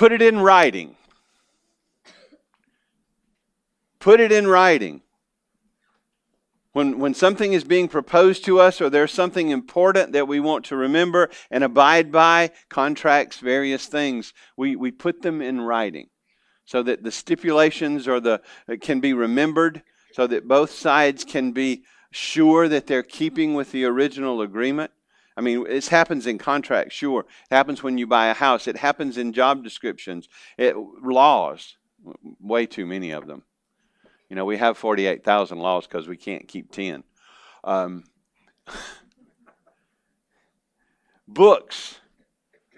put it in writing. Put it in writing. When, when something is being proposed to us or there's something important that we want to remember and abide by, contracts, various things, we, we put them in writing so that the stipulations or the uh, can be remembered so that both sides can be sure that they're keeping with the original agreement. I mean, this happens in contracts, sure. It happens when you buy a house. It happens in job descriptions, it, laws, way too many of them. You know, we have 48,000 laws because we can't keep 10. Um, books,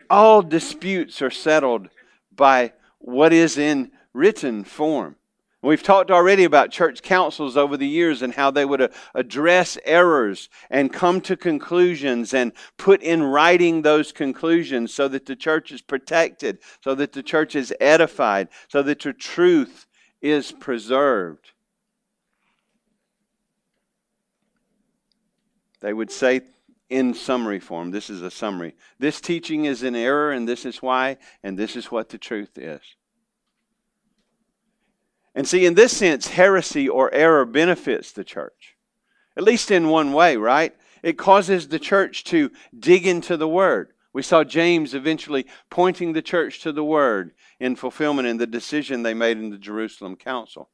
all disputes are settled by what is in written form. We've talked already about church councils over the years and how they would address errors and come to conclusions and put in writing those conclusions so that the church is protected, so that the church is edified, so that the truth is preserved. They would say in summary form, this is a summary. This teaching is in error, and this is why, and this is what the truth is. And see, in this sense, heresy or error benefits the church, at least in one way, right? It causes the church to dig into the Word. We saw James eventually pointing the church to the Word in fulfillment in the decision they made in the Jerusalem Council.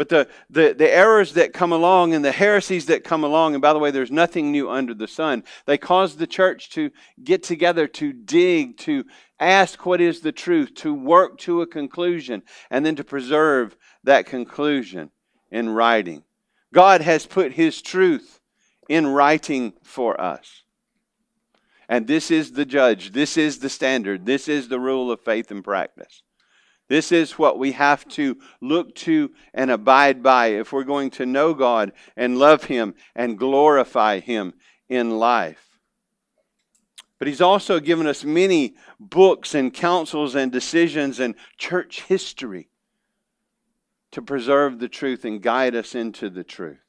But the, the, the errors that come along and the heresies that come along, and by the way, there's nothing new under the sun, they cause the church to get together, to dig, to ask what is the truth, to work to a conclusion, and then to preserve that conclusion in writing. God has put His truth in writing for us. And this is the judge, this is the standard, this is the rule of faith and practice. This is what we have to look to and abide by if we're going to know God and love Him and glorify Him in life. But He's also given us many books and counsels and decisions and church history to preserve the truth and guide us into the truth.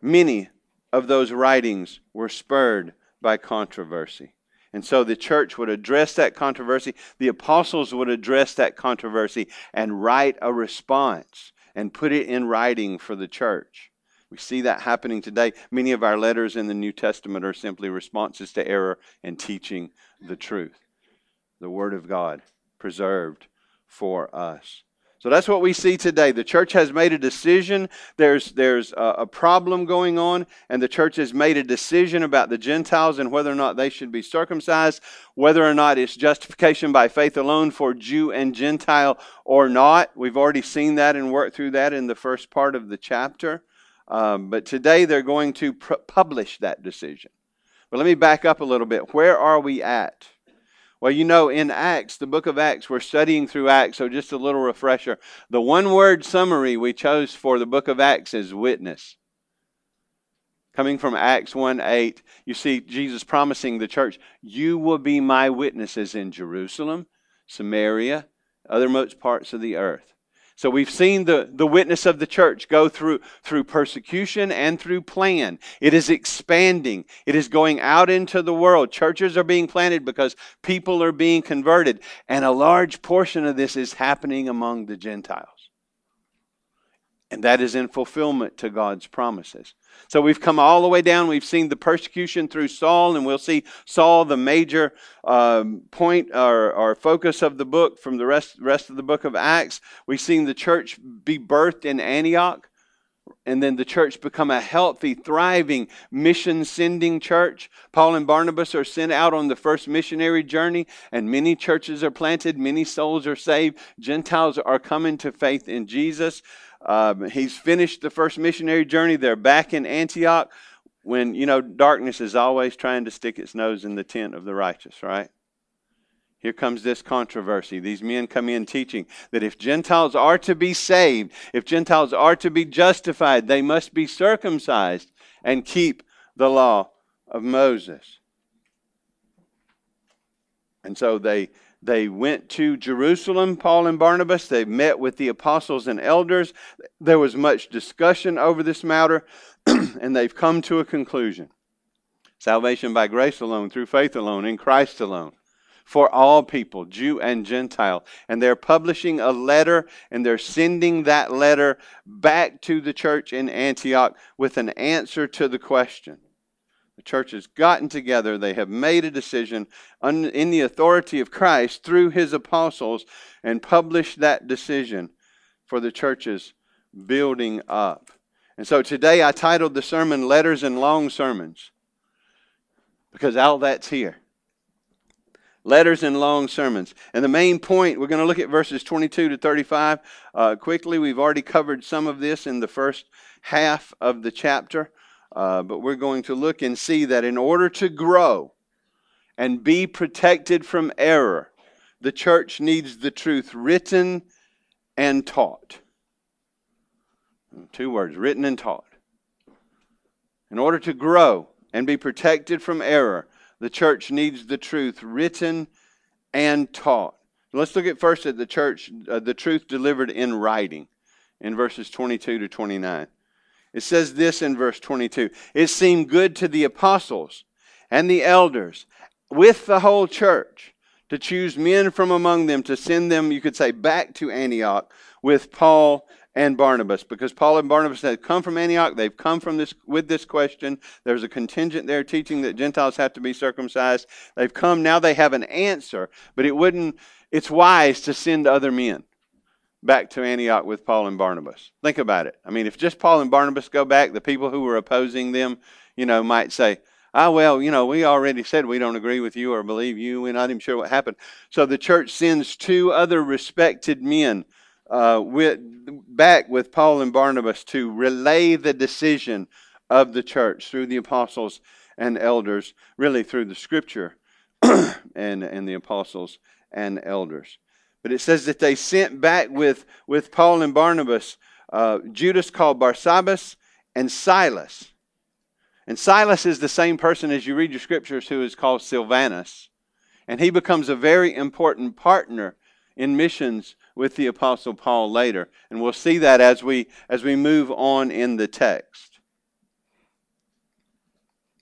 Many of those writings were spurred by controversy. And so the church would address that controversy. The apostles would address that controversy and write a response and put it in writing for the church. We see that happening today. Many of our letters in the New Testament are simply responses to error and teaching the truth. The Word of God preserved for us. So that's what we see today. The church has made a decision. There's, there's a, a, problem going on, and the church has made a decision about the Gentiles and whether or not they should be circumcised, whether or not it's justification by faith alone for Jew and Gentile or not. We've already seen that and worked through that in the first part of the chapter. Um, but today they're going to pr- publish that decision. But let me back up a little bit. Where are we at? Well, you know, in Acts, the book of Acts, we're studying through Acts, so just a little refresher. The one word summary we chose for the book of Acts is witness. Coming from Acts 1 8, you see Jesus promising the church, You will be my witnesses in Jerusalem, Samaria, othermost parts of the earth. So we've seen the, the witness of the church go through, through persecution and through plan. It is expanding. It is going out into the world. Churches are being planted because people are being converted. And a large portion of this is happening among the Gentiles. And that is in fulfillment to God's promises. So we've come all the way down. We've seen the persecution through Saul, and we'll see Saul, the major um, point or, or, focus of the book from the rest, rest of the book of Acts. We've seen the church be birthed in Antioch, and then the church become a healthy, thriving, mission sending church. Paul and Barnabas are sent out on the first missionary journey, and many churches are planted, many souls are saved. Gentiles are coming to faith in Jesus. Um, he's finished the first missionary journey. They're back in Antioch when, you know, darkness is always trying to stick its nose in the tent of the righteous, right? Here comes this controversy. These men come in teaching that if Gentiles are to be saved, if Gentiles are to be justified, they must be circumcised and keep the law of Moses. And so they they went to Jerusalem, Paul and Barnabas. They met with the apostles and elders. There was much discussion over this matter, and they've come to a conclusion salvation by grace alone, through faith alone, in Christ alone. for all people, Jew and Gentile. And they're publishing a letter and they're sending that letter back to the church in Antioch with an answer to the question. The church has gotten together, they have made a decision in the authority of Christ through his apostles and published that decision for the church's building up. And so today I titled the sermon Letters and Long Sermons because all that's here. Letters and long sermons. And the main point, we're going to look at verses 22 to 35 uh, quickly. We've already covered some of this in the first half of the chapter, uh, but we're going to look and see that in order to grow and be protected from error, the church needs the truth written and taught. Two words written and taught. In order to grow and be protected from error, the church needs the truth written and taught. Let's look at first at the church, uh, the truth delivered in writing in verses 22 to 29. It says this in verse 22 It seemed good to the apostles and the elders with the whole church to choose men from among them to send them, you could say, back to Antioch with Paul and Barnabas because Paul and Barnabas had come from Antioch. They've come from this with this question. There's a contingent there teaching that Gentiles have to be circumcised. They've come now. They have an answer, but it wouldn't. It's wise to send other men back to Antioch with Paul and Barnabas. Think about it. I mean, if just Paul and Barnabas go back, the people who were opposing them, you know, might say, Ah, well, you know, we already said we don't agree with you or believe you. We're not even sure what happened. So the church sends two other respected men uh, with, back with Paul and Barnabas to relay the decision of the church through the apostles and elders, really through the scripture and, and the apostles and elders. But it says that they sent back with, with Paul and Barnabas uh, Judas called Barsabbas and Silas. And Silas is the same person as you read your scriptures who is called Silvanus. And he becomes a very important partner in missions with the apostle Paul later. And we'll see that as we as we move on in the text.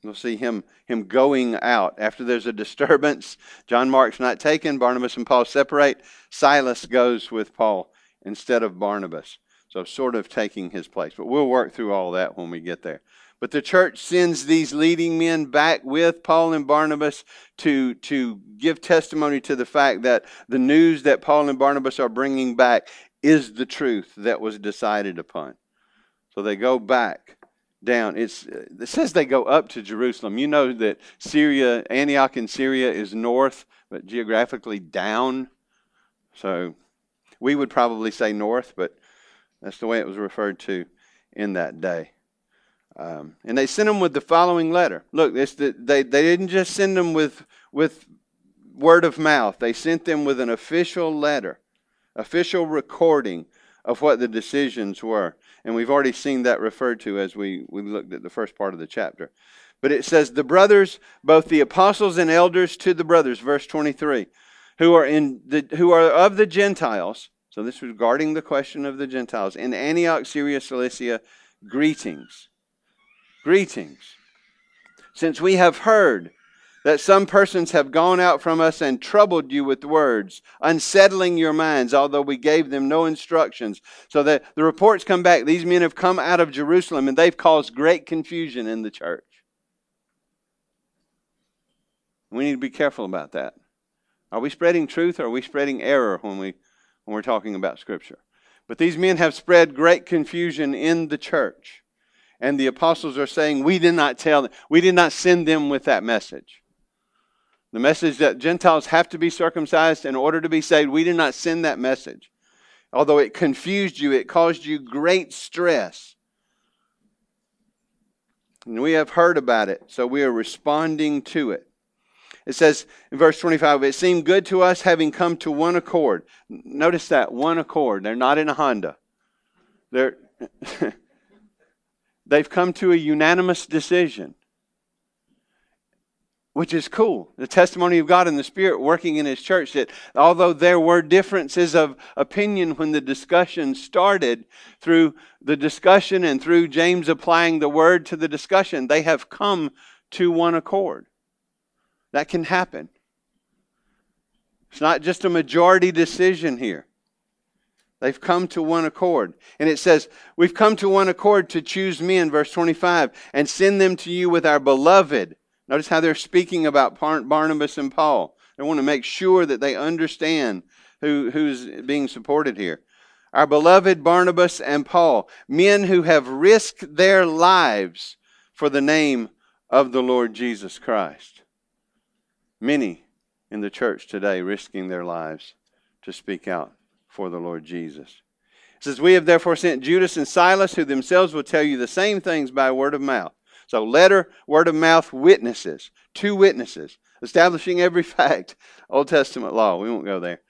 We'll see him him going out after there's a disturbance. John Mark's not taken. Barnabas and Paul separate. Silas goes with Paul instead of Barnabas. So sort of taking his place. But we'll work through all that when we get there. But the church sends these leading men back with Paul and Barnabas to, to give testimony to the fact that the news that Paul and Barnabas are bringing back is the truth that was decided upon. So they go back down. It's, it says they go up to Jerusalem. You know that Syria, Antioch in Syria is north, but geographically down. So we would probably say north, but that's the way it was referred to in that day. Um, and they sent them with the following letter. Look, this, they, they didn't just send them with, with word of mouth, they sent them with an official letter, official recording of what the decisions were. And we've already seen that referred to as we, we looked at the first part of the chapter. But it says, The brothers, both the apostles and elders to the brothers, verse 23, who are, in the, who are of the Gentiles, so this was regarding the question of the Gentiles, in Antioch, Syria, Cilicia, greetings. Greetings. Since we have heard that some persons have gone out from us and troubled you with words, unsettling your minds, although we gave them no instructions. So that the reports come back, these men have come out of Jerusalem and they've caused great confusion in the church. We need to be careful about that. Are we spreading truth or are we spreading error when, we, when we're talking about Scripture? But these men have spread great confusion in the church and the apostles are saying, We did not tell them, we did not send them with that message. The message that Gentiles have to be circumcised in order to be saved, we did not send that message. Although it confused you, it caused you great stress. And we have heard about it, so we are responding to it. It says in verse 25, it seemed good to us having come to one accord. Notice that, one accord. They're not in a Honda. They're. They've come to a unanimous decision, which is cool. The testimony of God and the Spirit working in His church that although there were differences of opinion when the discussion started, through the discussion and through James applying the word to the discussion, they have come to one accord. That can happen. It's not just a majority decision here. They've come to one accord. And it says, We've come to one accord to choose men, verse 25, and send them to you with our beloved. Notice how they're speaking about Barnabas and Paul. They want to make sure that they understand who, who's being supported here. Our beloved Barnabas and Paul, men who have risked their lives for the name of the Lord Jesus Christ. Many in the church today risking their lives to speak out for the Lord Jesus. It says, We have therefore sent Judas and Silas, who themselves will tell you the same things by word of mouth. So, letter, word of mouth, witnesses, two witnesses, establishing every fact. Old Testament law. We won't go there.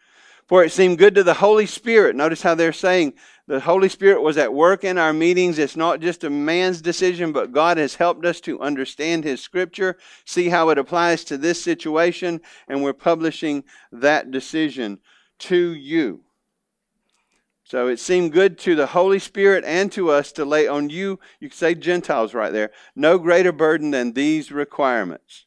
For it seemed good to the Holy Spirit. Notice how they're saying the Holy Spirit was at work in our meetings. It's not just a man's decision, but God has helped us to understand His Scripture, see how it applies to this situation, and we're publishing that decision to you. So it seemed good to the Holy Spirit and to us to lay on you, you could say Gentiles right there, no greater burden than these requirements.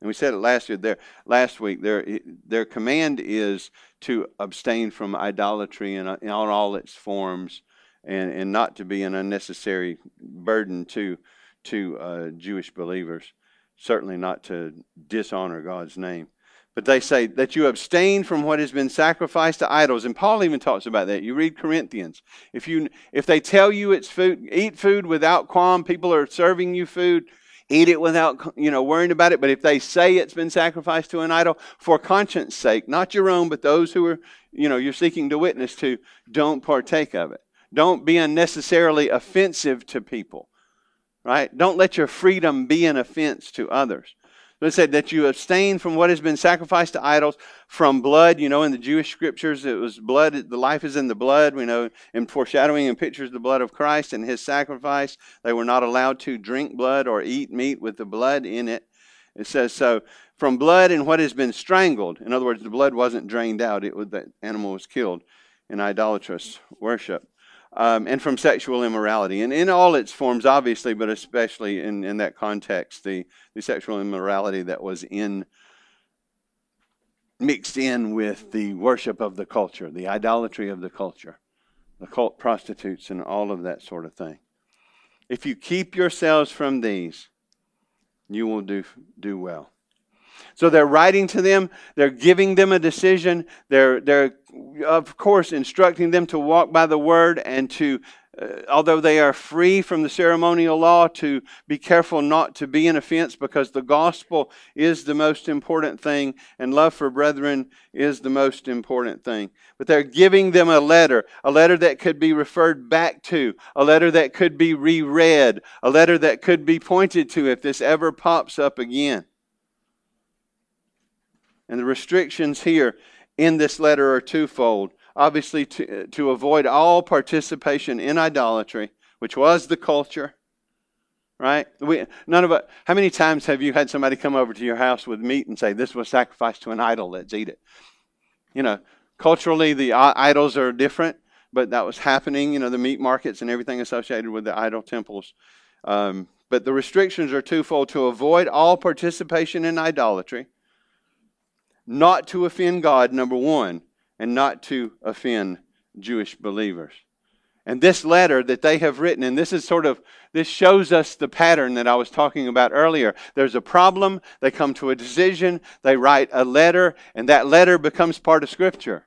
And we said it last year. there last week, their their command is to abstain from idolatry in, in all its forms, and, and not to be an unnecessary burden to to uh, Jewish believers. Certainly not to dishonor God's name. But they say that you abstain from what has been sacrificed to idols. And Paul even talks about that. You read Corinthians. If you if they tell you it's food, eat food without qualm, people are serving you food, eat it without you know worrying about it. But if they say it's been sacrificed to an idol for conscience sake, not your own, but those who are you know you're seeking to witness to, don't partake of it. Don't be unnecessarily offensive to people. Right? Don't let your freedom be an offense to others. It said that you abstain from what has been sacrificed to idols, from blood. You know, in the Jewish scriptures, it was blood. The life is in the blood. We know in foreshadowing and pictures the blood of Christ and his sacrifice. They were not allowed to drink blood or eat meat with the blood in it. It says so from blood and what has been strangled. In other words, the blood wasn't drained out. It was the animal was killed in idolatrous worship um, and from sexual immorality. And in all its forms, obviously, but especially in, in that context, the, the sexual immorality that was in mixed in with the worship of the culture, the idolatry of the culture, the cult prostitutes, and all of that sort of thing. If you keep yourselves from these, you will do, do well. So they're writing to them, they're giving them a decision, they're, they're of course, instructing them to walk by the word and to, uh, although they are free from the ceremonial law, to be careful not to be an offense because the gospel is the most important thing and love for brethren is the most important thing. But they're giving them a letter, a letter that could be referred back to, a letter that could be reread, a letter that could be pointed to if this ever pops up again. And the restrictions here in this letter are twofold. Obviously, to, to avoid all participation in idolatry, which was the culture, right? We, none of us, how many times have you had somebody come over to your house with meat and say, This was sacrificed to an idol, let's eat it? You know, culturally, the idols are different, but that was happening, you know, the meat markets and everything associated with the idol temples. Um, but the restrictions are twofold to avoid all participation in idolatry not to offend God, number one, and not to offend Jewish believers. And this letter that they have written, and this is sort of, this shows us the pattern that I was talking about earlier. There's a problem, they come to a decision, they write a letter, and that letter becomes part of Scripture.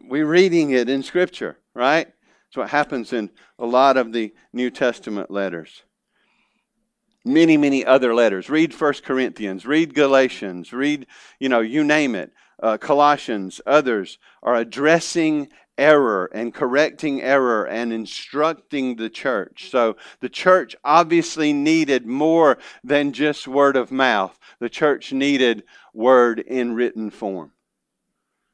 We're reading it in Scripture, right? That's what happens in a lot of the New Testament letters many, many other letters. Read First Corinthians, read Galatians, read, you know, you name it. Uh, Colossians, others are addressing error and correcting error and instructing the church. So the church obviously needed more than just word of mouth. The church needed word in written form.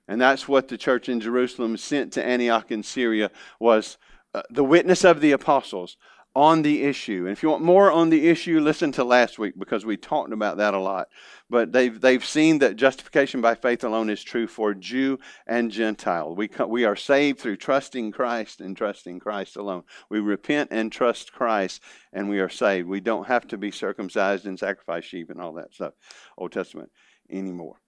And that's what the church in Jerusalem sent to Antioch in Syria was uh, the witness of the apostles, on the issue. And if you want more on the issue, listen to last week because we talked about that a lot. But they've, they've seen that justification by faith alone is true for Jew and Gentile. We, we are saved through trusting Christ and trusting Christ alone. We repent and trust Christ and we are saved. We don't have to be circumcised and sacrifice sheep and all that stuff, Old Testament, anymore.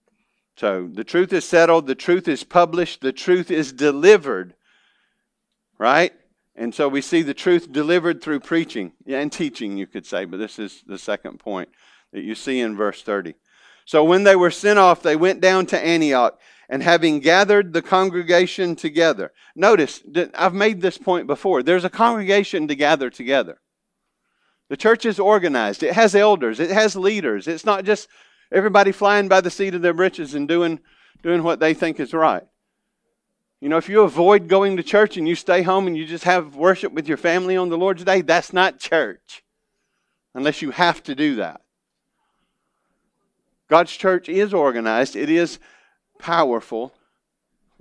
So the truth is settled, the truth is published, the truth is delivered, right? And so we see the truth delivered through preaching and teaching, you could say, but this is the second point that you see in verse 30. So when they were sent off, they went down to Antioch, and having gathered the congregation together. Notice, I've made this point before. There's a congregation to gather together. The church is organized, it has elders, it has leaders. It's not just everybody flying by the seat of their britches and doing, doing what they think is right. You know, if you avoid going to church and you stay home and you just have worship with your family on the Lord's Day, that's not church. Unless you have to do that. God's church is organized, it is powerful.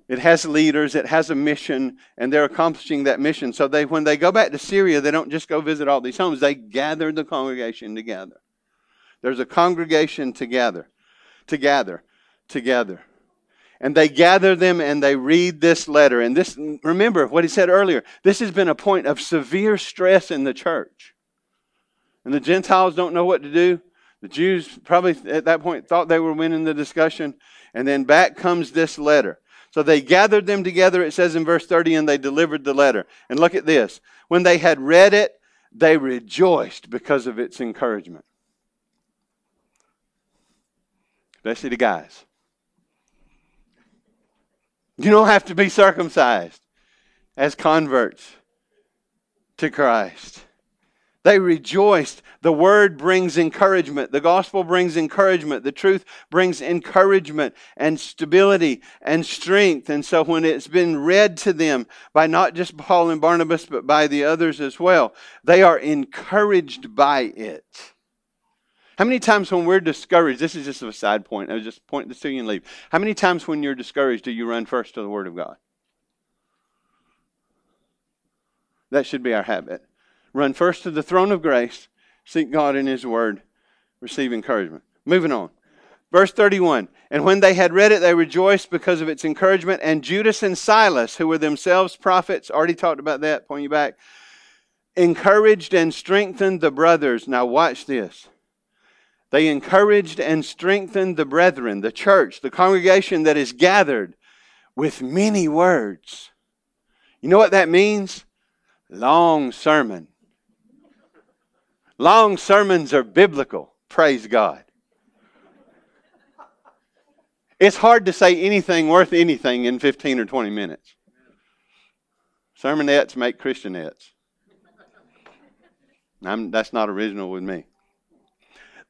It has leaders, it has a mission, and they're accomplishing that mission. So they when they go back to Syria, they don't just go visit all these homes, they gather the congregation together. There's a congregation together, together, together. And they gather them and they read this letter. And this remember what he said earlier, this has been a point of severe stress in the church. And the Gentiles don't know what to do. The Jews probably at that point thought they were winning the discussion. And then back comes this letter. So they gathered them together, it says in verse 30, and they delivered the letter. And look at this. When they had read it, they rejoiced because of its encouragement. Especially the guys. You don't have to be circumcised as converts to Christ. They rejoiced. The word brings encouragement. The gospel brings encouragement. The truth brings encouragement and stability and strength. And so when it's been read to them by not just Paul and Barnabas, but by the others as well, they are encouraged by it. How many times when we're discouraged, this is just a side point, I was just point this to you and leave. How many times when you're discouraged do you run first to the Word of God? That should be our habit. Run first to the throne of grace, seek God in His Word, receive encouragement. Moving on. Verse 31 And when they had read it, they rejoiced because of its encouragement. And Judas and Silas, who were themselves prophets, already talked about that, point you back, encouraged and strengthened the brothers. Now, watch this. They encouraged and strengthened the brethren, the church, the congregation that is gathered with many words. You know what that means? Long sermon. Long sermons are biblical. Praise God. It's hard to say anything worth anything in 15 or 20 minutes. Sermonettes make Christianettes. I'm, that's not original with me.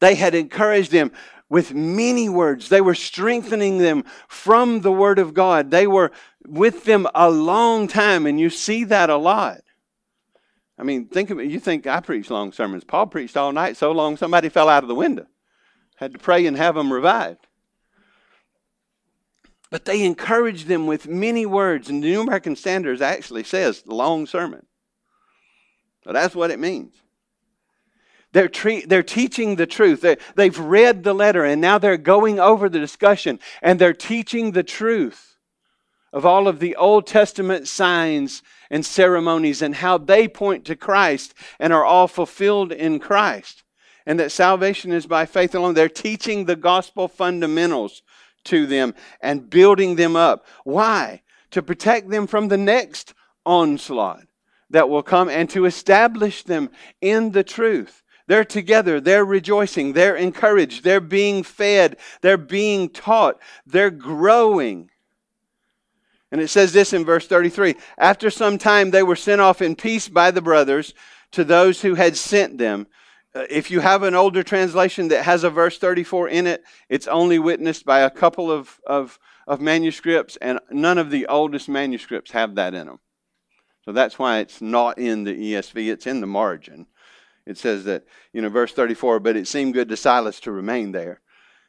They had encouraged them with many words. They were strengthening them from the Word of God. They were with them a long time, and you see that a lot. I mean, think of it. You think I preach long sermons. Paul preached all night so long somebody fell out of the window. Had to pray and have them revived. But they encouraged them with many words, and the New American Standards actually says long sermon. So that's what it means. They're, tre- they're teaching the truth. They, they've read the letter, and now they're going over the discussion, and they're teaching the truth of all of the Old Testament signs and ceremonies and how they point to Christ and are all fulfilled in Christ. And that salvation is by faith alone. They're teaching the gospel fundamentals to them and building them up. Why? To protect them from the next onslaught that will come and to establish them in the truth. They're together, they're rejoicing, they're encouraged, they're being fed, they're being taught, they're growing. And it says this in verse 33 After some time, they were sent off in peace by the brothers to those who had sent them. Uh, if you have an older translation that has a verse 34 in it, it's only witnessed by a couple of, of, of manuscripts, and none of the oldest manuscripts have that in them. So that's why it's not in the ESV, it's in the margin. It says that, you know, verse 34, but it seemed good to Silas to remain there.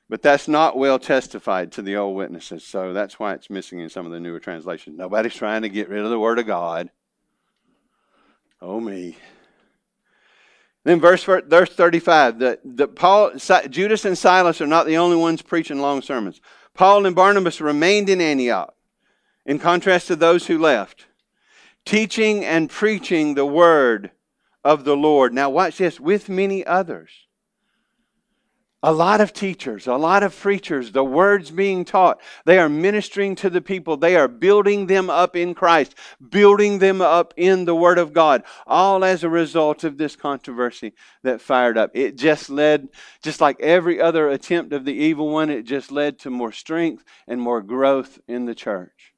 But that's not well testified to the old witnesses, so that's why it's missing in some of the newer translations. Nobody's trying to get rid of the Word of God. Oh, me. Then verse, verse 35, the, the Paul, Judas and Silas are not the only ones preaching long sermons. Paul and Barnabas remained in Antioch, in contrast to those who left, teaching and preaching the word of the Lord. Now watch this, with many others. a lot of teachers, a lot of preachers, the words being taught, they are ministering to the people. They are building them up in Christ, building them up in the Word of God, all as a result of this controversy that fired up. It just led, just like every other attempt of the evil one, it just led to more strength and more growth in the church.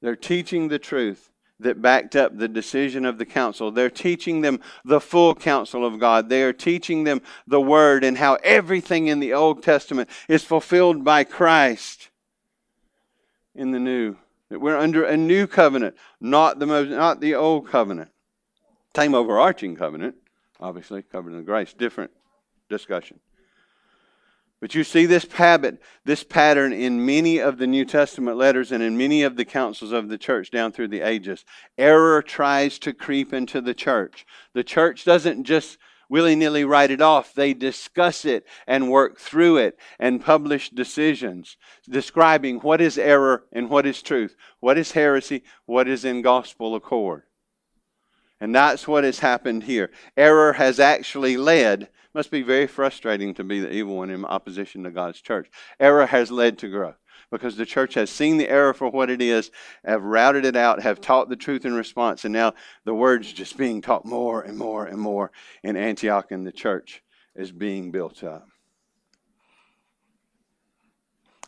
They're teaching the truth that backed up the decision of the council. They're teaching them the full counsel of God. They are teaching them the Word and how everything in the Old Testament is fulfilled by Christ in the New. That we're under a new covenant, not the most, not the old covenant. Same overarching covenant, obviously, covenant of grace, different discussion. But you see this habit, this pattern in many of the New Testament letters and in many of the councils of the church down through the ages. Error tries to creep into the church. The church doesn't just willy nilly write it off, they discuss it and work through it and publish decisions describing what is error and what is truth, what is heresy, what is in gospel accord. And that's what has happened here. Error has actually led must be very frustrating to be the evil one in opposition to God's church. Error has led to growth because the church has seen the error for what it is, have routed it out, have taught the truth in response, and now the word's just being taught more and more and more in Antioch, and the church is being built up.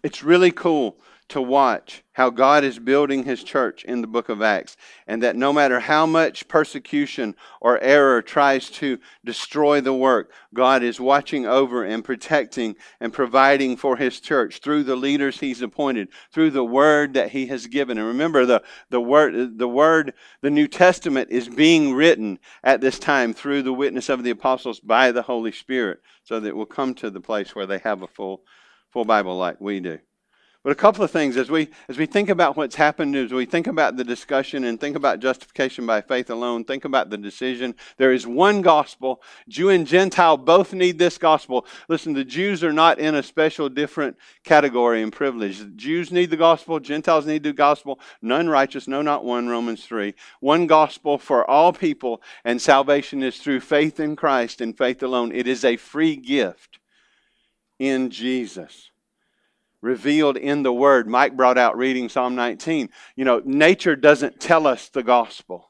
It's really cool to watch how God is building his church in the book of Acts, and that no matter how much persecution or error tries to destroy the work, God is watching over and protecting and providing for his church through the leaders he's appointed, through the word that he has given. And remember the, the word the word, the New Testament is being written at this time through the witness of the apostles by the Holy Spirit, so that it will come to the place where they have a full full Bible like we do. But a couple of things as we as we think about what's happened, as we think about the discussion and think about justification by faith alone, think about the decision. There is one gospel. Jew and Gentile both need this gospel. Listen, the Jews are not in a special different category and privilege. The Jews need the gospel, Gentiles need the gospel. None righteous, no not one, Romans 3. One gospel for all people, and salvation is through faith in Christ and faith alone. It is a free gift in Jesus revealed in the Word. Mike brought out reading Psalm 19. You know, nature doesn't tell us the gospel.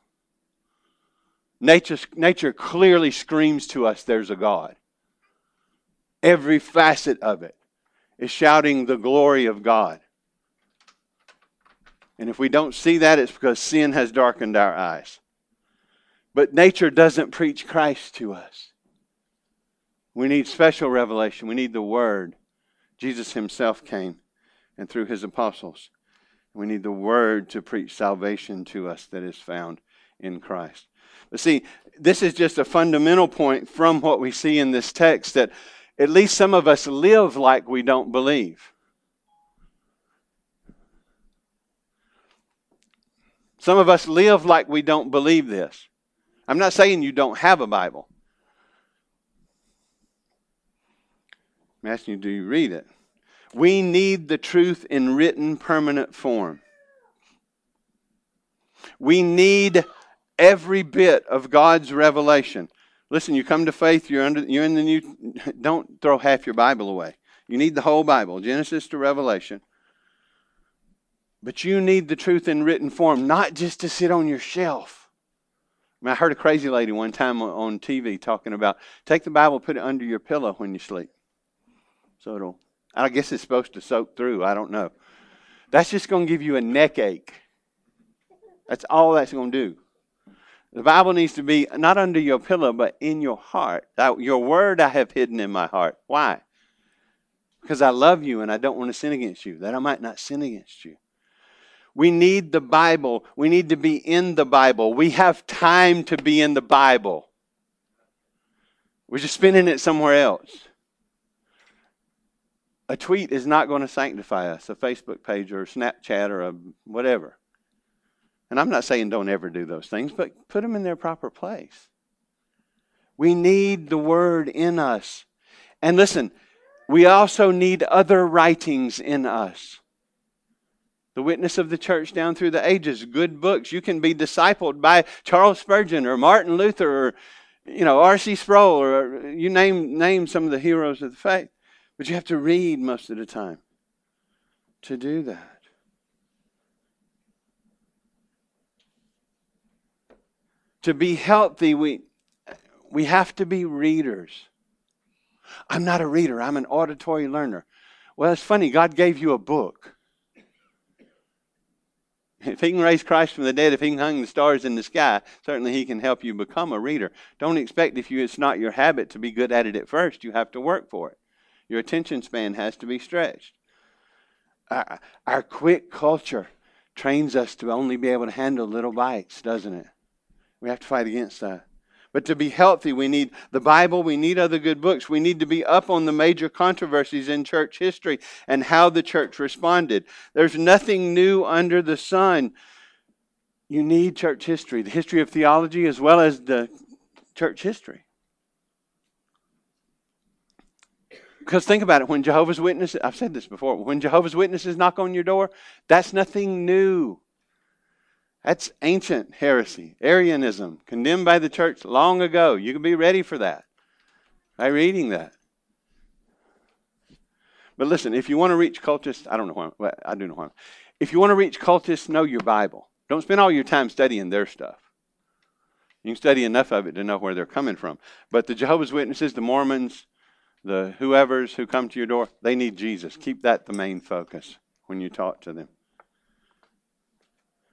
Nature, nature clearly screams to us there's a God. Every facet of it is shouting the glory of God. And if we don't see that, it's because sin has darkened our eyes. But nature doesn't preach Christ to us. We need special revelation. We need the Word. Jesus himself came and through his apostles. We need the word to preach salvation to us that is found in Christ. But see, this is just a fundamental point from what we see in this text that at least some of us live like we don't believe. Some of us live like we don't believe this. I'm not saying you don't have a Bible. I'm asking you, do you read it? We need the truth in written, permanent form. We need every bit of God's revelation. Listen, you come to faith, you're, under, you're in the new, don't throw half your Bible away. You need the whole Bible, Genesis to Revelation. But you need the truth in written form, not just to sit on your shelf. I, mean, I heard a crazy lady one time on TV talking about take the Bible, put it under your pillow when you sleep. So it'll, I guess it's supposed to soak through. I don't know. That's just going to give you a neck ache. That's all that's going to do. The Bible needs to be not under your pillow, but in your heart. Your word I have hidden in my heart. Why? Because I love you and I don't want to sin against you, that I might not sin against you. We need the Bible. We need to be in the Bible. We have time to be in the Bible. We're just spending it somewhere else. A tweet is not going to sanctify us, a Facebook page or a Snapchat or a whatever. And I'm not saying don't ever do those things, but put them in their proper place. We need the Word in us. And listen, we also need other writings in us. The witness of the church down through the ages, good books. You can be discipled by Charles Spurgeon or Martin Luther or you know R.C. Sproul or uh, you name name some of the heroes of the faith. But you have to read most of the time to do that. To be healthy, we, we have to be readers. I'm not a reader, I'm an auditory learner. Well, it's funny, God gave you a book. If he can raise Christ from the dead, if he can hang the stars in the sky, certainly he can help you become a reader. Don't expect if you it's not your habit to be good at it at first. You have to work for it. Your attention span has to be stretched. Our, our quick culture trains us to only be able to handle little bites, doesn't it? We have to fight against that. But to be healthy, we need the Bible, we need other good books. We need to be up on the major controversies in church history and how the church responded. There's nothing new under the sun. You need church history, the history of theology as well as the church history. Because think about it, when Jehovah's Witnesses, I've said this before, when Jehovah's Witnesses knock on your door, that's nothing new. That's ancient heresy, Arianism, condemned by the church long ago. You can be ready for that by reading that. But listen, if you want to reach cultists, I don't know why, well, I do know why. If you want to reach cultists, know your Bible. Don't spend all your time studying their stuff. You can study enough of it to know where they're coming from. But the Jehovah's Witnesses, the Mormons, the whoever's who come to your door, they need Jesus. Keep that the main focus when you talk to them.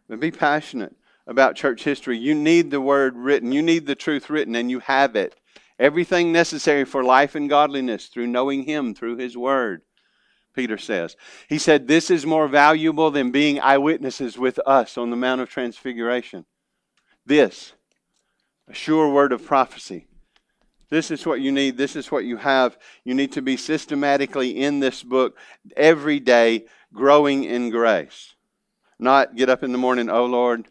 But be passionate about church history. You need the word written, you need the truth written, and you have it. Everything necessary for life and godliness through knowing Him, through His word. Peter says. He said, This is more valuable than being eyewitnesses with us on the Mount of Transfiguration. This, a sure word of prophecy. This is what you need. This is what you have. You need to be systematically in this book every day, growing in grace. Not get up in the morning, oh Lord,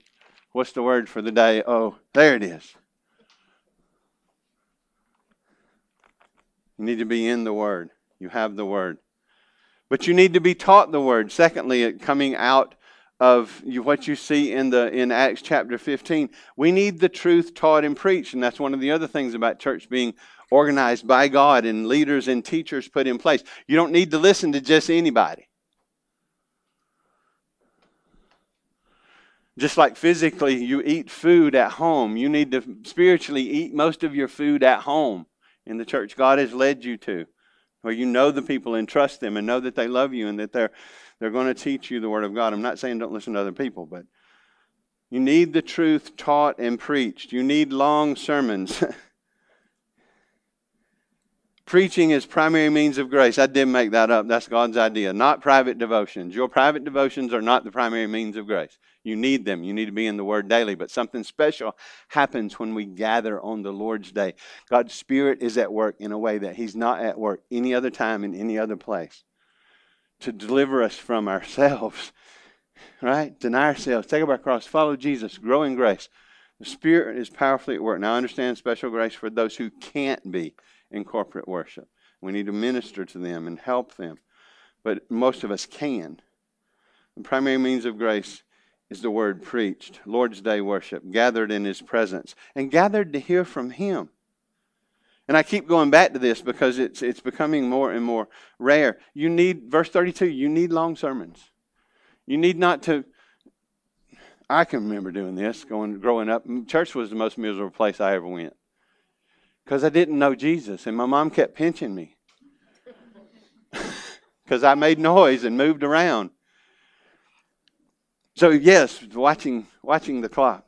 what's the word for the day? Oh, there it is. You need to be in the Word. You have the Word. But you need to be taught the Word. Secondly, coming out of what you see in the in Acts chapter 15, we need the truth taught and preached, and that's one of the other things about church being organized by God and leaders and teachers put in place. You don't need to listen to just anybody. Just like physically, you eat food at home, you need to spiritually eat most of your food at home in the church God has led you to, where you know the people and trust them and know that they love you and that they're, they're going to teach you the Word of God. I'm not saying don't listen to other people, but you need the truth taught and preached. You need long sermons. Preaching is primary means of grace. I didn't make that up. That's God's idea. Not private devotions. Your private devotions are not the primary means of grace. You need them. You need to be in the Word daily. But something special happens when we gather on the Lord's Day. God's Spirit is at work in a way that He's not at work any other time in any other place to deliver us from ourselves, right? Deny ourselves, take up our cross, follow Jesus, grow in grace. The Spirit is powerfully at work. Now, I understand special grace for those who can't be in corporate worship. We need to minister to them and help them. But most of us can. The primary means of grace is the word preached, Lord's Day worship, gathered in His presence, and gathered to hear from Him. And I keep going back to this because it's, it's becoming more and more rare. You need, verse 32, you need long sermons. You need not to. I can remember doing this going growing up. Church was the most miserable place I ever went because I didn't know Jesus, and my mom kept pinching me because I made noise and moved around. So yes, watching watching the clock.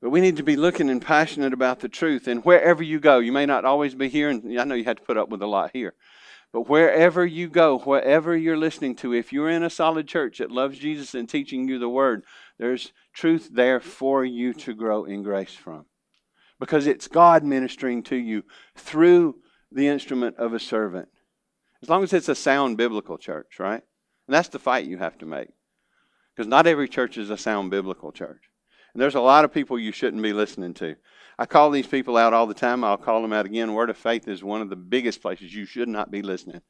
But we need to be looking and passionate about the truth. And wherever you go, you may not always be here, and I know you had to put up with a lot here. But wherever you go, wherever you're listening to, if you're in a solid church that loves Jesus and teaching you the word, there's truth there for you to grow in grace from because it's God ministering to you through the instrument of a servant. As long as it's a sound biblical church, right? And that's the fight you have to make. Because not every church is a sound biblical church. And there's a lot of people you shouldn't be listening to. I call these people out all the time. I'll call them out again. Word of Faith is one of the biggest places you should not be listening.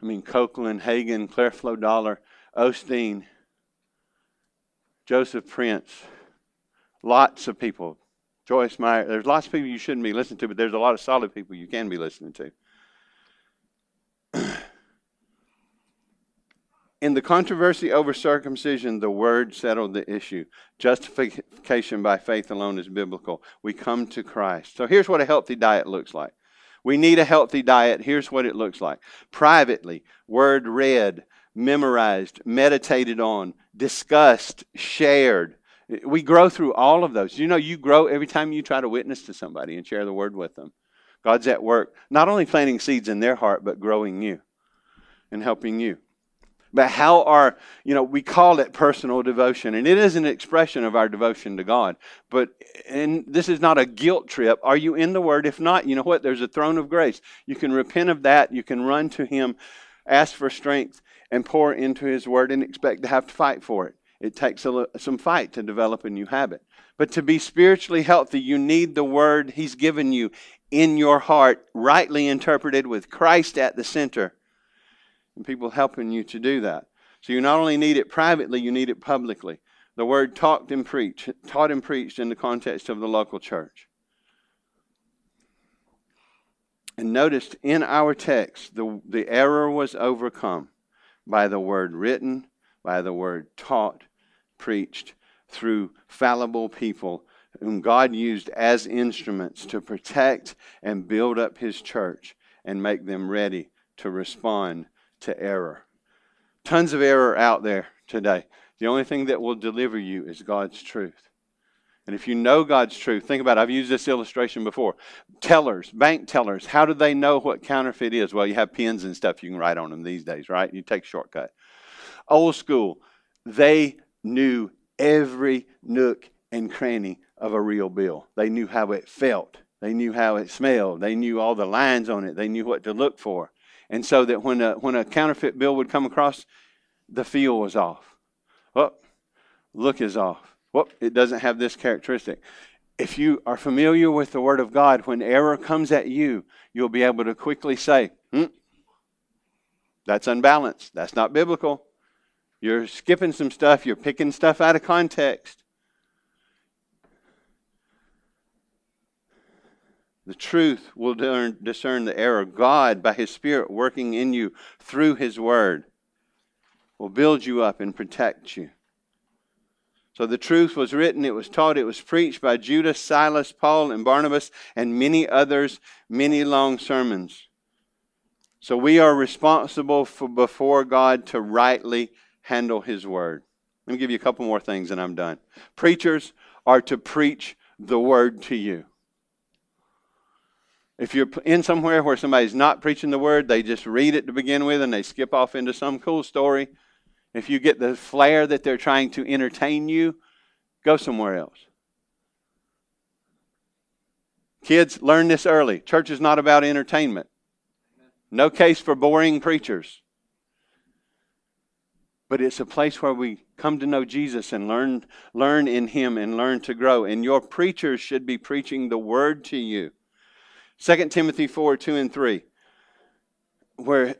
I mean, Copeland, Hagin, Creflo Dollar, Osteen, Joseph Prince, lots of people. Joyce Meyer. There's lots of people you shouldn't be listening to, but there's a lot of solid people you can be listening to. In the controversy over circumcision, the word settled the issue. Justification by faith alone is biblical. We come to Christ. So here's what a healthy diet looks like. We need a healthy diet. Here's what it looks like privately, word read, memorized, meditated on, discussed, shared. We grow through all of those. You know, you grow every time you try to witness to somebody and share the word with them. God's at work, not only planting seeds in their heart, but growing you and helping you. But how are, you know, we call it personal devotion, and it is an expression of our devotion to God. But, and this is not a guilt trip. Are you in the Word? If not, you know what? There's a throne of grace. You can repent of that. You can run to Him, ask for strength, and pour into His Word and expect to have to fight for it. It takes a, some fight to develop a new habit. But to be spiritually healthy, you need the Word He's given you in your heart, rightly interpreted with Christ at the center and people helping you to do that. So you not only need it privately, you need it publicly. The word talked and preached, taught and preached in the context of the local church. And noticed in our text, the, the error was overcome by the word written, by the word taught, preached through fallible people whom God used as instruments to protect and build up his church and make them ready to respond to error. Tons of error out there today. The only thing that will deliver you is God's truth. And if you know God's truth, think about it. I've used this illustration before. Tellers, bank tellers, how do they know what counterfeit is? Well, you have pens and stuff you can write on them these days, right? You take shortcut. Old school, they knew every nook and cranny of a real bill. They knew how it felt. They knew how it smelled. They knew all the lines on it. They knew what to look for. And so that when a, when a counterfeit bill would come across, the feel was off. Oh, look is off. Well, it doesn't have this characteristic. If you are familiar with the Word of God, when error comes at you, you'll be able to quickly say, hmm, that's unbalanced. That's not biblical. You're skipping some stuff. You're picking stuff out of context. The truth will discern the error. God, by His Spirit working in you through His Word, will build you up and protect you. So the truth was written, it was taught, it was preached by Judas, Silas, Paul, and Barnabas, and many others, many long sermons. So we are responsible for before God to rightly handle His Word. Let me give you a couple more things and I'm done. Preachers are to preach the Word to you. If you're in somewhere where somebody's not preaching the word, they just read it to begin with and they skip off into some cool story. If you get the flair that they're trying to entertain you, go somewhere else. Kids, learn this early. Church is not about entertainment. No case for boring preachers. But it's a place where we come to know Jesus and learn, learn in Him and learn to grow. And your preachers should be preaching the Word to you. 2 Timothy 4 2 and 3, where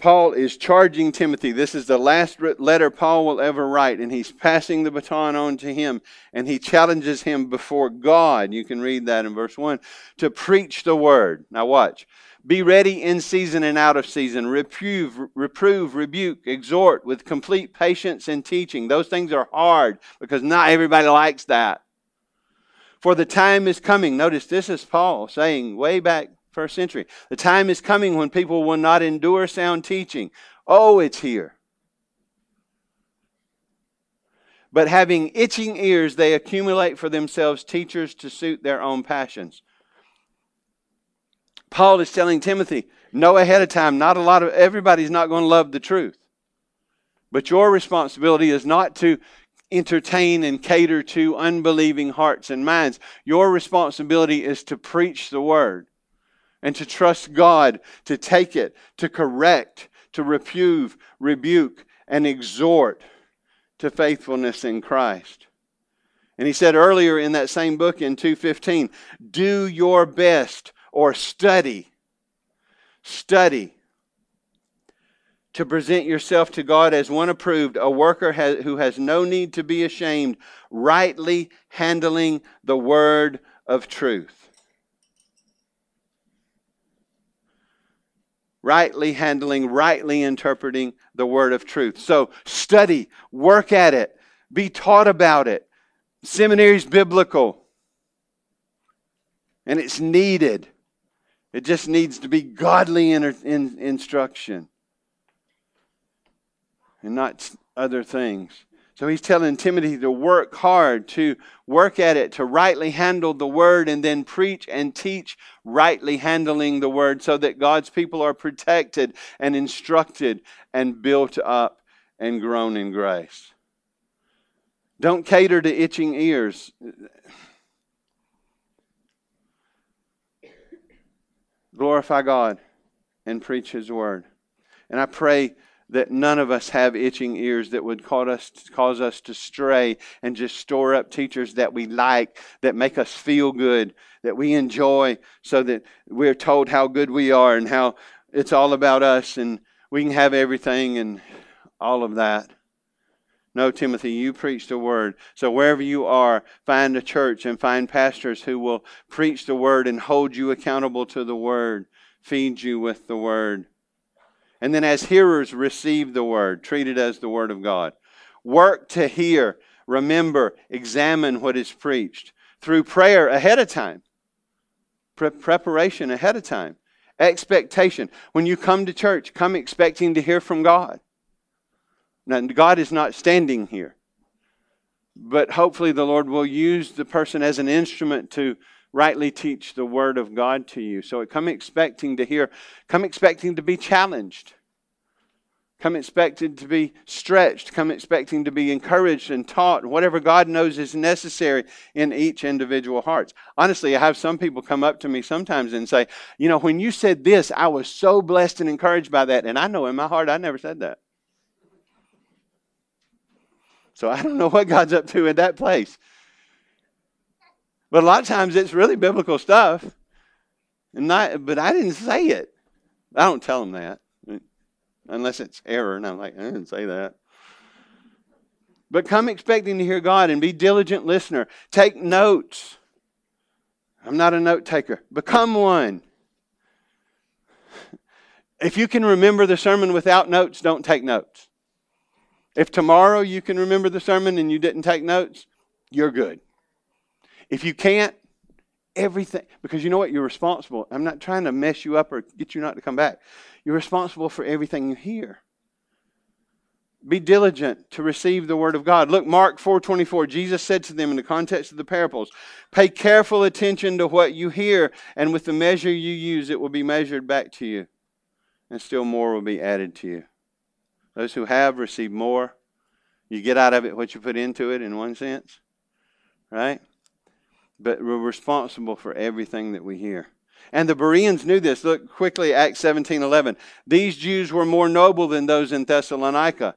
Paul is charging Timothy. This is the last letter Paul will ever write, and he's passing the baton on to him, and he challenges him before God. You can read that in verse 1 to preach the word. Now, watch. Be ready in season and out of season. Reprove, reprove, rebuke, exhort with complete patience and teaching. Those things are hard because not everybody likes that. For the time is coming. Notice this is Paul saying way back first century. The time is coming when people will not endure sound teaching. Oh, it's here. But having itching ears, they accumulate for themselves teachers to suit their own passions. Paul is telling Timothy, know ahead of time, not a lot of everybody's not going to love the truth. But your responsibility is not to entertain and cater to unbelieving hearts and minds. Your responsibility is to preach the word and to trust God to take it, to correct, to reprove, rebuke, and exhort to faithfulness in Christ. And he said earlier in that same book in 215, do your best or study. Study to present yourself to God as one approved, a worker who has no need to be ashamed, rightly handling the word of truth. Rightly handling, rightly interpreting the word of truth. So study, work at it, be taught about it. Seminary's biblical, and it's needed. It just needs to be godly in, instruction and not other things. So he's telling Timothy to work hard, to work at it, to rightly handle the word, and then preach and teach rightly handling the word so that God's people are protected and instructed and built up and grown in grace. Don't cater to itching ears. Glorify God and preach His word. And I pray that none of us have itching ears that would cause us, cause us to stray and just store up teachers that we like, that make us feel good, that we enjoy, so that we're told how good we are and how it's all about us and we can have everything and all of that. No, Timothy, you preach the word. So wherever you are, find a church and find pastors who will preach the word and hold you accountable to the word, feed you with the word. And then, as hearers, receive the word, treat it as the word of God. Work to hear, remember, examine what is preached through prayer ahead of time, Pre- preparation ahead of time, expectation. When you come to church, come expecting to hear from God. Now, God is not standing here, but hopefully the Lord will use the person as an instrument to rightly teach the word of God to you. So come expecting to hear, come expecting to be challenged. Come expecting to be stretched. Come expecting to be encouraged and taught, whatever God knows is necessary in each individual hearts. Honestly, I have some people come up to me sometimes and say, You know, when you said this, I was so blessed and encouraged by that. And I know in my heart I never said that. So I don't know what God's up to in that place. But a lot of times it's really biblical stuff. And not, but I didn't say it. I don't tell them that. Unless it's error. And I'm like, I didn't say that. But come expecting to hear God and be diligent listener. Take notes. I'm not a note taker. Become one. If you can remember the sermon without notes, don't take notes. If tomorrow you can remember the sermon and you didn't take notes, you're good. If you can't, everything, because you know what? You're responsible. I'm not trying to mess you up or get you not to come back. You're responsible for everything you hear. Be diligent to receive the word of God. Look, Mark 4:24. Jesus said to them in the context of the parables, "Pay careful attention to what you hear, and with the measure you use, it will be measured back to you, and still more will be added to you." Those who have receive more. You get out of it what you put into it in one sense, right? But we're responsible for everything that we hear. And the Bereans knew this. Look quickly, Acts 17 11. These Jews were more noble than those in Thessalonica.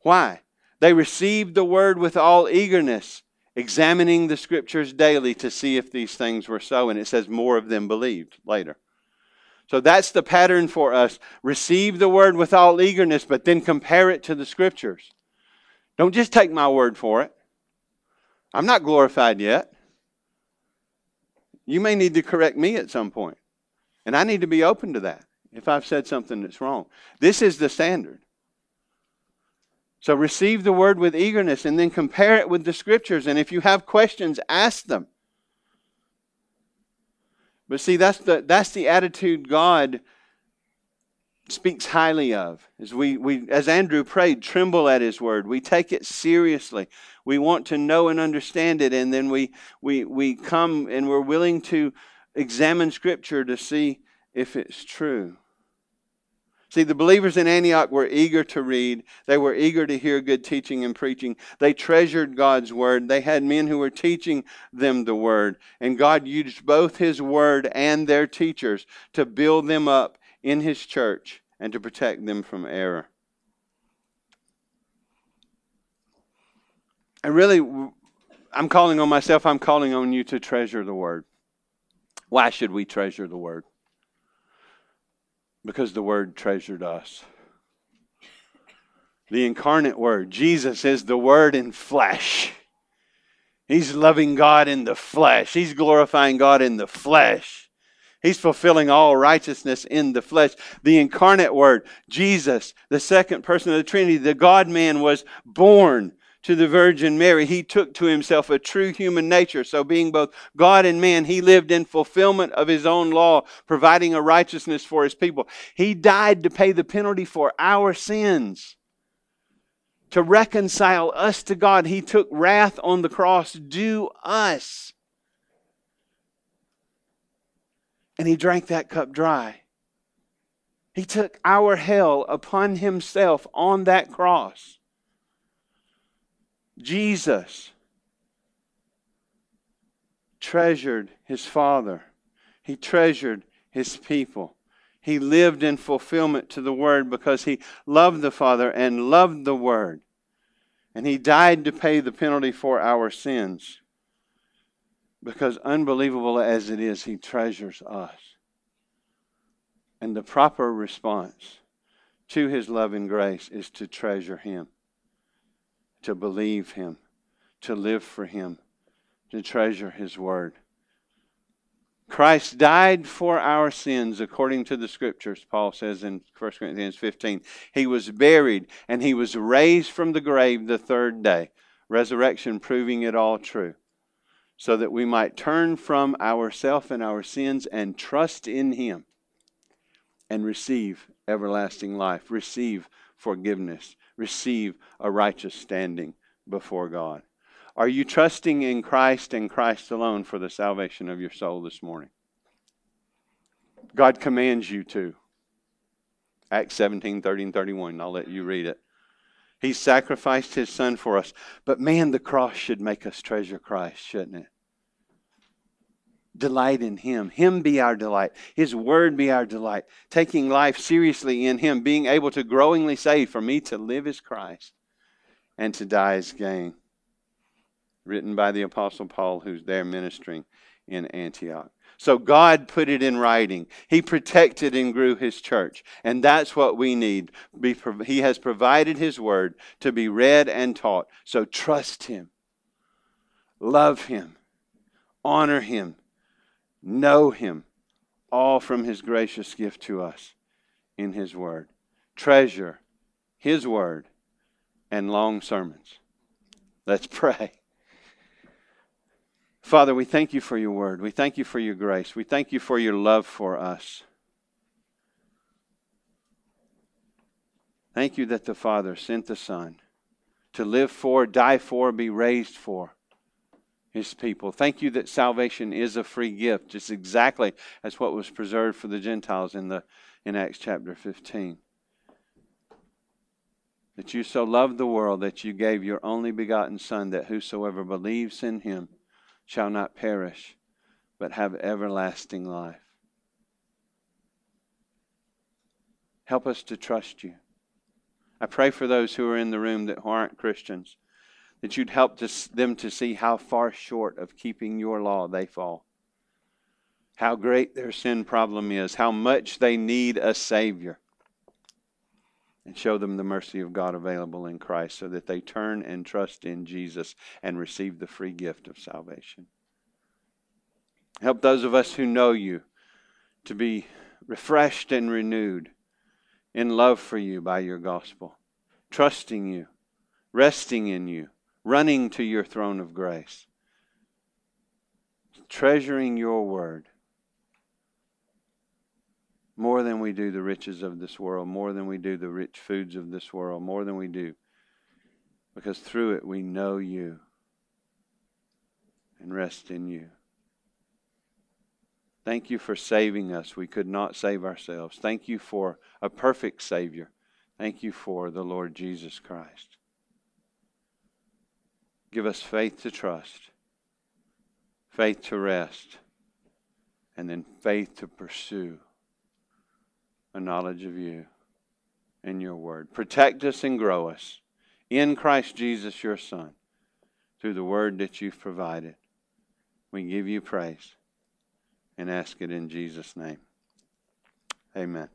Why? They received the word with all eagerness, examining the scriptures daily to see if these things were so. And it says more of them believed later. So that's the pattern for us. Receive the word with all eagerness, but then compare it to the scriptures. Don't just take my word for it. I'm not glorified yet. You may need to correct me at some point. And I need to be open to that if I've said something that's wrong. This is the standard. So receive the word with eagerness and then compare it with the scriptures. And if you have questions, ask them. But see, that's the, that's the attitude God speaks highly of. As, we, we, as Andrew prayed, tremble at his word. We take it seriously. We want to know and understand it, and then we, we, we come and we're willing to examine Scripture to see if it's true. See, the believers in Antioch were eager to read. They were eager to hear good teaching and preaching. They treasured God's word. They had men who were teaching them the word. And God used both his word and their teachers to build them up in his church and to protect them from error. And really, I'm calling on myself, I'm calling on you to treasure the word. Why should we treasure the word? Because the word treasured us. The incarnate Word. Jesus is the Word in flesh. He's loving God in the flesh. He's glorifying God in the flesh. He's fulfilling all righteousness in the flesh. The incarnate Word, Jesus, the second person of the Trinity, the God man, was born to the Virgin Mary. He took to himself a true human nature. So, being both God and man, he lived in fulfillment of his own law, providing a righteousness for his people. He died to pay the penalty for our sins to reconcile us to God. He took wrath on the cross due us. And he drank that cup dry. He took our hell upon himself on that cross. Jesus treasured his Father, he treasured his people. He lived in fulfillment to the Word because he loved the Father and loved the Word. And he died to pay the penalty for our sins. Because, unbelievable as it is, he treasures us. And the proper response to his love and grace is to treasure him, to believe him, to live for him, to treasure his word. Christ died for our sins according to the scriptures, Paul says in 1 Corinthians 15. He was buried and he was raised from the grave the third day, resurrection proving it all true, so that we might turn from ourself and our sins and trust in him and receive everlasting life, receive forgiveness, receive a righteous standing before God. Are you trusting in Christ and Christ alone for the salvation of your soul this morning? God commands you to. Acts 17, 30, and 31. I'll let you read it. He sacrificed his son for us. But man, the cross should make us treasure Christ, shouldn't it? Delight in him. Him be our delight. His word be our delight. Taking life seriously in him, being able to growingly say, For me to live is Christ and to die is gain written by the Apostle Paul, who's there ministering in Antioch. So God put it in writing. He protected and grew his church. And that's what we need. He has provided his word to be read and taught. So trust him, love him, honor him, know him, all from his gracious gift to us in his word. Treasure his word and long sermons. Let's pray. Father, we thank you for your word. We thank you for your grace. We thank you for your love for us. Thank you that the Father sent the Son to live for, die for, be raised for his people. Thank you that salvation is a free gift, just exactly as what was preserved for the Gentiles in the in Acts chapter 15. That you so loved the world that you gave your only begotten Son, that whosoever believes in him shall not perish, but have everlasting life. Help us to trust you. I pray for those who are in the room that aren't Christians, that you'd help to, them to see how far short of keeping your law they fall, how great their sin problem is, how much they need a Savior, and show them the mercy of God available in Christ so that they turn and trust in Jesus and receive the free gift of salvation. Help those of us who know you to be refreshed and renewed in love for you by your gospel, trusting you, resting in you, running to your throne of grace, treasuring your word more than we do the riches of this world, more than we do the rich foods of this world, more than we do. Because through it we know you and rest in you. Thank you for saving us. We could not save ourselves. Thank you for a perfect Savior. Thank you for the Lord Jesus Christ. Give us faith to trust, faith to rest, and then faith to pursue a knowledge of you and your word. Protect us and grow us in Christ Jesus, your Son, through the word that you've provided. We give you praise and ask it in Jesus' name. Amen.